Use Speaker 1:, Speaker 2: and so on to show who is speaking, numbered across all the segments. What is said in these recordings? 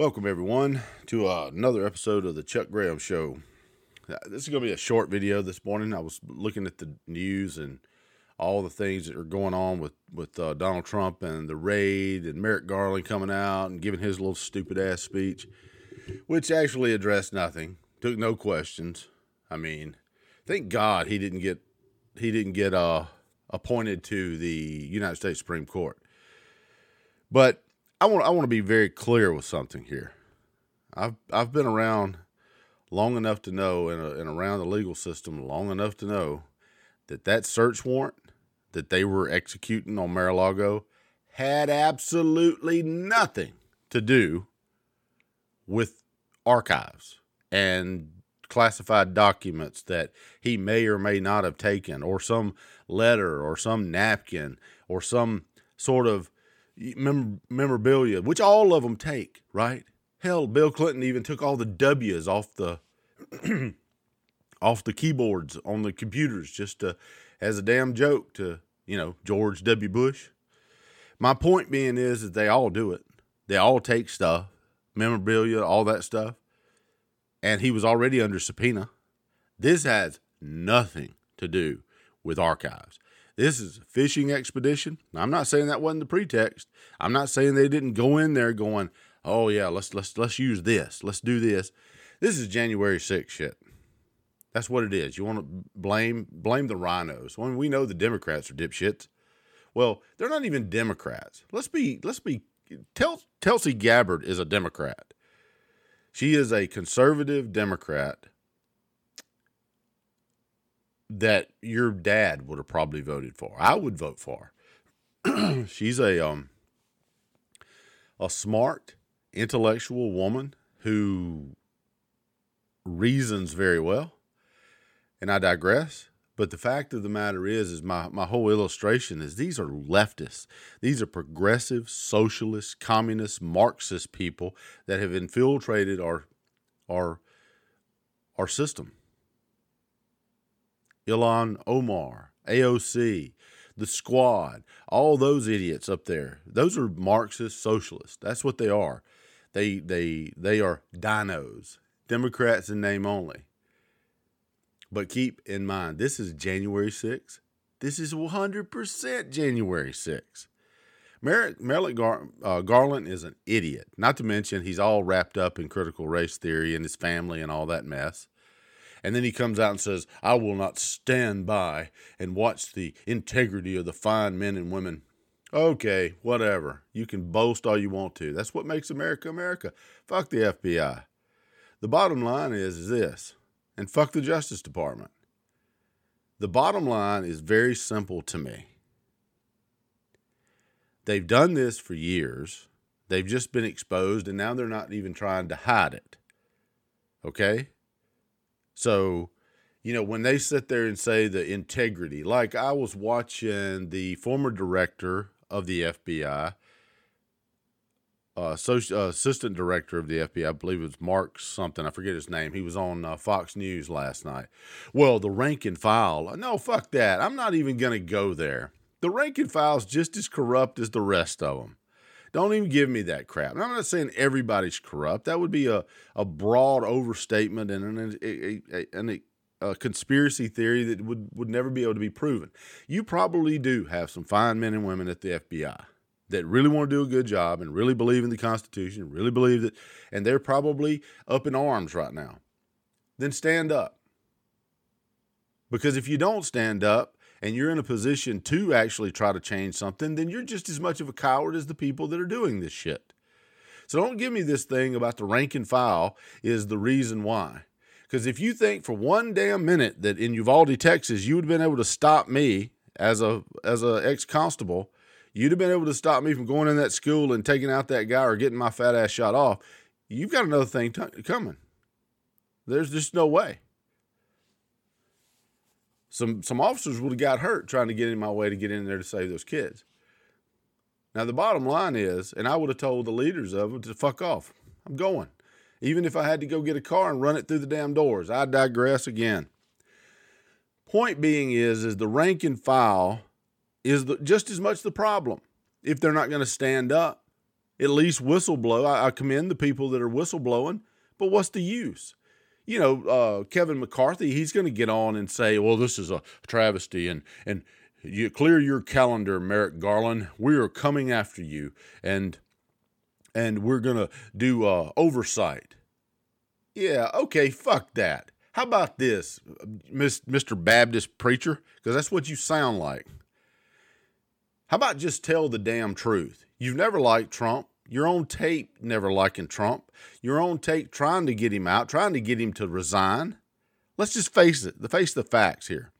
Speaker 1: Welcome, everyone, to uh, another episode of the Chuck Graham Show. Uh, This is going to be a short video this morning. I was looking at the news and all the things that are going on with, with uh, Donald Trump and the raid and Merrick Garland coming out and giving his little stupid ass speech, which actually addressed nothing, took no questions. I mean, thank God he didn't get he didn't get uh, appointed to the United States Supreme Court. But I want I want to be very clear with something here. I've I've been around long enough to know and, uh, and around the legal system long enough to know that that search warrant that they were executing on Mar-a-Lago had absolutely nothing to do with archives and classified documents that he may or may not have taken or some letter or some napkin or some sort of mem- memorabilia, which all of them take, right? Hell, Bill Clinton even took all the W's off the off the keyboards on the computers just to, as a damn joke to you know George W. Bush. My point being is that they all do it. They all take stuff, memorabilia, all that stuff, and he was already under subpoena. This has nothing to do with archives. This is a fishing expedition. Now, I'm not saying that wasn't the pretext. I'm not saying they didn't go in there going, "Oh yeah, let's let's let's use this. Let's do this." This is January 6th shit. That's what it is. You want to blame blame the RINOs. When we know the Democrats are dipshits. Well, they're not even Democrats. Let's be let's be Tel, Tulsi Gabbard is a Democrat. She is a conservative Democrat that your dad would have probably voted for. I would vote for. She's a um a smart, intellectual woman who reasons very well. And I digress. But the fact of the matter is, is my, my whole illustration is these are leftists. These are progressive, socialist, communist, Marxist people that have infiltrated our our our system. Ilhan Omar, AOC, the squad, all those idiots up there. Those are Marxist socialists. That's what they are. They they they are DINOs, Democrats in name only. But keep in mind, this is January 6th. This is 100% January 6th. Merrick, Merrick Gar, uh, Garland is an idiot. Not to mention, he's all wrapped up in critical race theory and his family and all that mess. And then he comes out and says, I will not stand by and watch the integrity of the fine men and women. Okay, whatever. You can boast all you want to. That's what makes America America. Fuck the FBI. The bottom line is, is this, and fuck the Justice Department. The bottom line is very simple to me. They've done this for years. They've just been exposed, and now they're not even trying to hide it. Okay? So, you know, when they sit there and say the integrity, like I was watching the former director of the FBI, uh, uh, assistant director of the FBI, I believe it was Mark something, I forget his name. He was on uh, Fox News last night. Well, the rank and file, no, fuck that. I'm not even going to go there. The rank and file is just as corrupt as the rest of them. Don't even give me that crap. And I'm not saying everybody's corrupt. That would be a, a broad overstatement and an, a, a, an, a conspiracy theory that would, would never be able to be proven. You probably do have some fine men and women at the FBI that really want to do a good job and really believe in the Constitution, really believe that, and they're probably up in arms right now. Then stand up. Because if you don't stand up, and you're in a position to actually try to change something, then you're just as much of a coward as the people that are doing this shit. So don't give me this thing about the rank and file is the reason why. Because if you think for one damn minute that in Uvalde, Texas, you would have been able to stop me as a as a ex constable, you'd have been able to stop me from going in that school and taking out that guy or getting my fat ass shot off. You've got another thing t- coming. There's just no way some some officers would have got hurt trying to get in my way to get in there to save those kids. Now the bottom line is, and I would have told the leaders of them to fuck off. I'm going, even if I had to go get a car and run it through the damn doors. I digress again. Point being is, is the rank and file is the, just as much the problem if they're not going to stand up at least whistleblow. I, I commend the people that are whistleblowing, but what's the use? You know, uh, Kevin McCarthy, he's going to get on and say, well, this is a travesty and, and you clear your calendar, Merrick Garland. We are coming after you and, and we're going to do uh, oversight. Yeah, okay, fuck that. How about this, Mr. Baptist preacher? Because that's what you sound like. How about just tell the damn truth? You've never liked Trump. Your own tape never liking Trump. Your own tape trying to get him out, trying to get him to resign. Let's just face it, the face the facts here.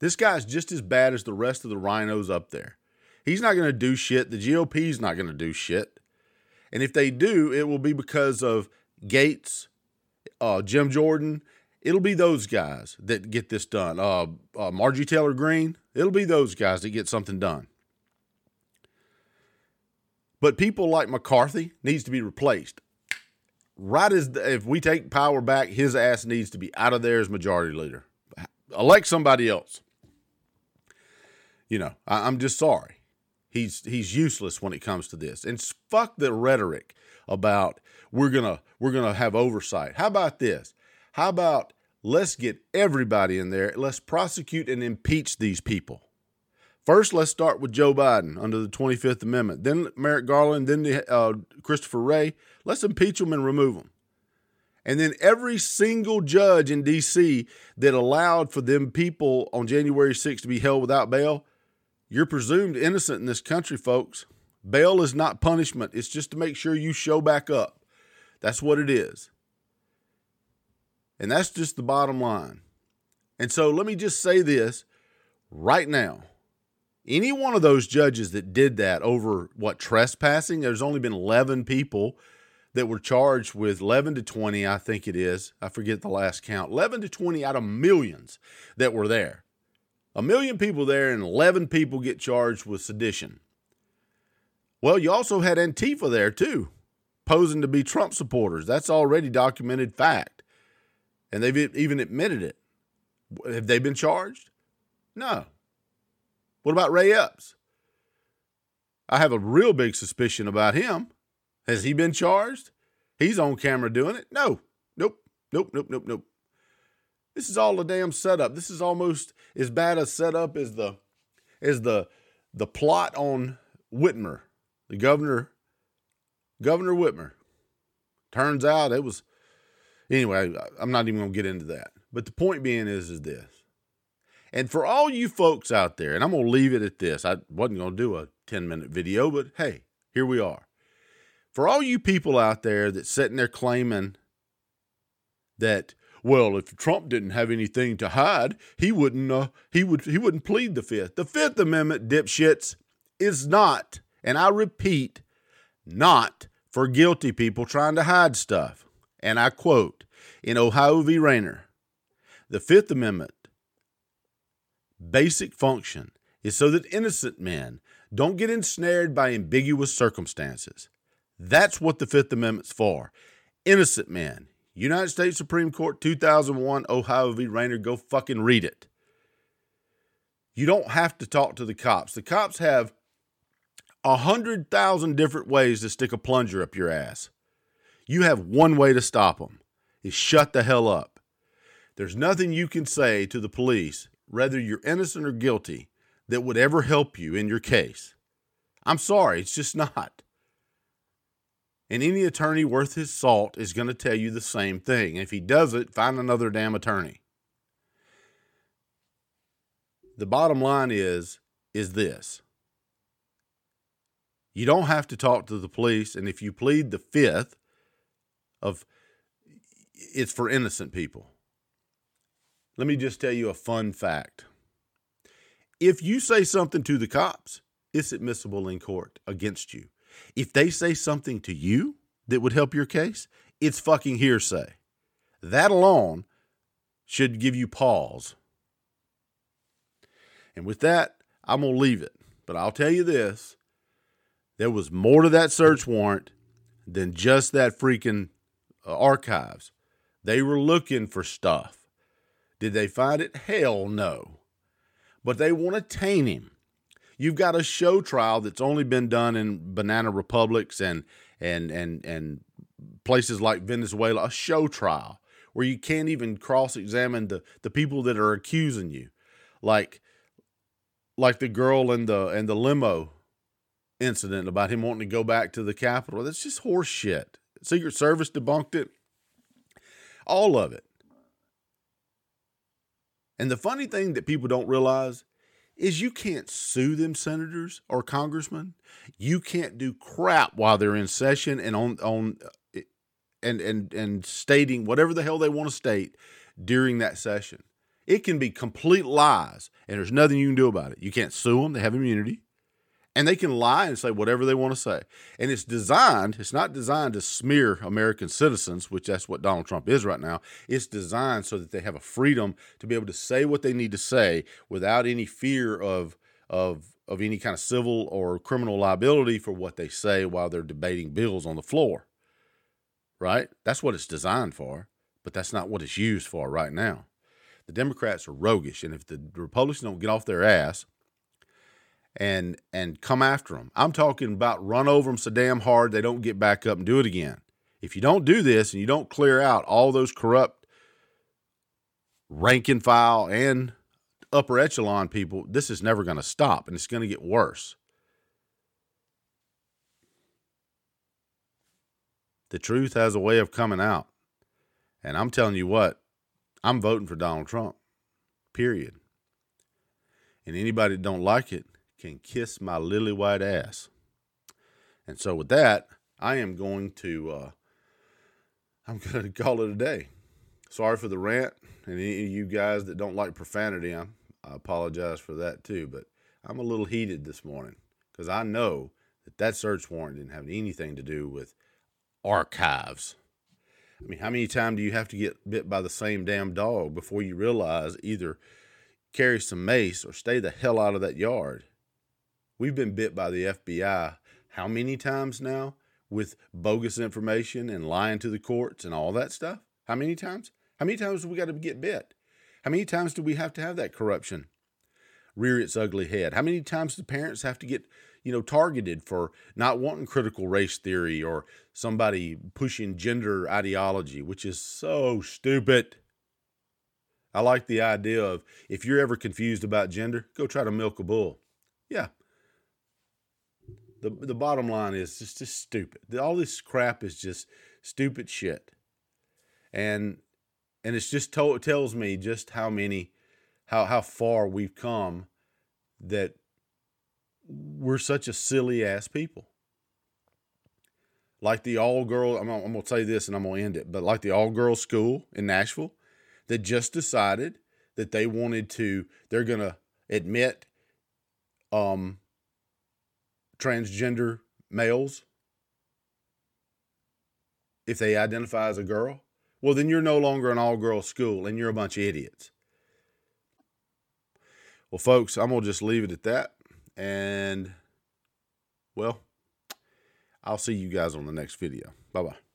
Speaker 1: This guy's just as bad as the rest of the RINOs up there. He's not going to do shit. The GOP's not going to do shit. And if they do, it will be because of Gaetz, uh, Jim Jordan. It'll be those guys that get this done. Uh, uh, Marjorie Taylor Greene. It'll be those guys that get something done. But people like McCarthy needs to be replaced. Right as the, if we take power back, his ass needs to be out of there as majority leader. Elect somebody else. You know, I, I'm just sorry. He's he's useless when it comes to this. And fuck the rhetoric about we're gonna we're gonna have oversight. How about this? How about let's get everybody in there. Let's prosecute and impeach these people. First, let's start with Joe Biden under the 25th Amendment. Then Merrick Garland, then the, uh, Christopher Wray. Let's impeach them and remove them. And then every single judge in D.C. that allowed for them people on January 6th to be held without bail, you're presumed innocent in this country, folks. Bail is not punishment, it's just to make sure you show back up. That's what it is. And that's just the bottom line. And so let me just say this right now any one of those judges that did that over what trespassing, there's only been 11 people that were charged with 11 to 20, I think it is. I forget the last count. 11 to 20 out of millions that were there. A million people there, and 11 people get charged with sedition. Well, you also had Antifa there too, posing to be Trump supporters. That's already documented fact. And they've even admitted it. Have they been charged? No. What about Ray Epps? I have a real big suspicion about him. Has he been charged? He's on camera doing it. No. Nope. Nope. Nope. Nope. Nope. This is all a damn setup. This is almost as bad a setup as the as the the plot on Whitmer, the governor, Governor Whitmer. Turns out it was anyway. I'm not even gonna get into that. But the point being is, is this: and for all you folks out there, and I'm going to leave it at this. I wasn't going to do a 10 minute video, but hey, here we are. For all you people out there that's sitting there claiming that, well, if Trump didn't have anything to hide, he wouldn't uh, he would he wouldn't plead the fifth. The Fifth Amendment, dipshits, is not, and I repeat, not for guilty people trying to hide stuff. And I quote in Ohio v. Reiner, the Fifth Amendment basic function is so that innocent men don't get ensnared by ambiguous circumstances. That's what the Fifth Amendment's for. Innocent men. United States Supreme Court 2001 Ohio v. Reiner. Go fucking read it. You don't have to talk to the cops. The cops have a hundred thousand different ways to stick a plunger up your ass. You have one way to stop them is shut the hell up. There's nothing you can say to the police whether you're innocent or guilty, that would ever help you in your case. I'm sorry, it's just not. And any attorney worth his salt is going to tell you the same thing. If he doesn't, find another damn attorney. The bottom line is is this. You don't have to talk to the police and if you plead the fifth of it's for innocent people. Let me just tell you a fun fact. If you say something to the cops, it's admissible in court against you. If they say something to you that would help your case, it's fucking hearsay. That alone should give you pause. And with that, I'm going to leave it. But I'll tell you this there was more to that search warrant than just that freaking uh, archives. They were looking for stuff. Did they find it? Hell no. But they want to taint him. You've got a show trial that's only been done in banana republics and and and and places like Venezuela, a show trial where you can't even cross-examine the the people that are accusing you. Like like the girl in the and the limo incident about him wanting to go back to the Capitol. That's just horse shit. Secret Service debunked it. All of it. And the funny thing that people don't realize is you can't sue them senators or congressmen. You can't do crap while they're in session and on on eh, and and and stating whatever the hell they want to state during that session. It can be complete lies, and there's nothing you can do about it. You can't sue them; they have immunity and they can lie and say whatever they want to say. And it's designed, it's not designed to smear American citizens, which that's what Donald Trump is right now. It's designed so that they have a freedom to be able to say what they need to say without any fear of of of any kind of civil or criminal liability for what they say while they're debating bills on the floor. Right? That's what it's designed for, but that's not what it's used for right now. The Democrats are roguish, and if the Republicans don't get off their ass and and come after them. I'm talking about run over them so damn hard they don't get back up and do it again. If you don't do this and you don't clear out all those corrupt rank and file and upper echelon people, this is never going to stop and it's going to get worse. The truth has a way of coming out. And I'm telling you what, I'm voting for Donald Trump. Period. And anybody that don't like it, can kiss my lily white ass. And so with that, I am going to uh, I'm going to call it a day. Sorry for the rant, and any of you guys that don't like profanity, I'm, I apologize for that too. But I'm a little heated this morning because I know that that search warrant didn't have anything to do with archives. I mean, how many times do you have to get bit by the same damn dog before you realize either carry some mace or stay the hell out of that yard? We've been bit by the FBI how many times now with bogus information and lying to the courts and all that stuff? How many times? How many times do we got to get bit? How many times do we have to have that corruption rear its ugly head? How many times do parents have to get, you know, targeted for not wanting critical race theory or somebody pushing gender ideology, which is so stupid? I like the idea of if you're ever confused about gender, go try to milk a bull. Yeah, the the bottom line is just just stupid. All this crap is just stupid shit, and and it's just tells me just how many how how far we've come that we're such a silly ass people. Like the all girl, I'm, I'm gonna say this and I'm gonna end it, but like the all girls school in Nashville that just decided that they wanted to, they're gonna admit um transgender males if they identify as a girl, well, then you're no longer an all girl school and you're a bunch of idiots. Well, folks, I'm going to just leave it at that. And, well, I'll see you guys on the next video. Bye bye.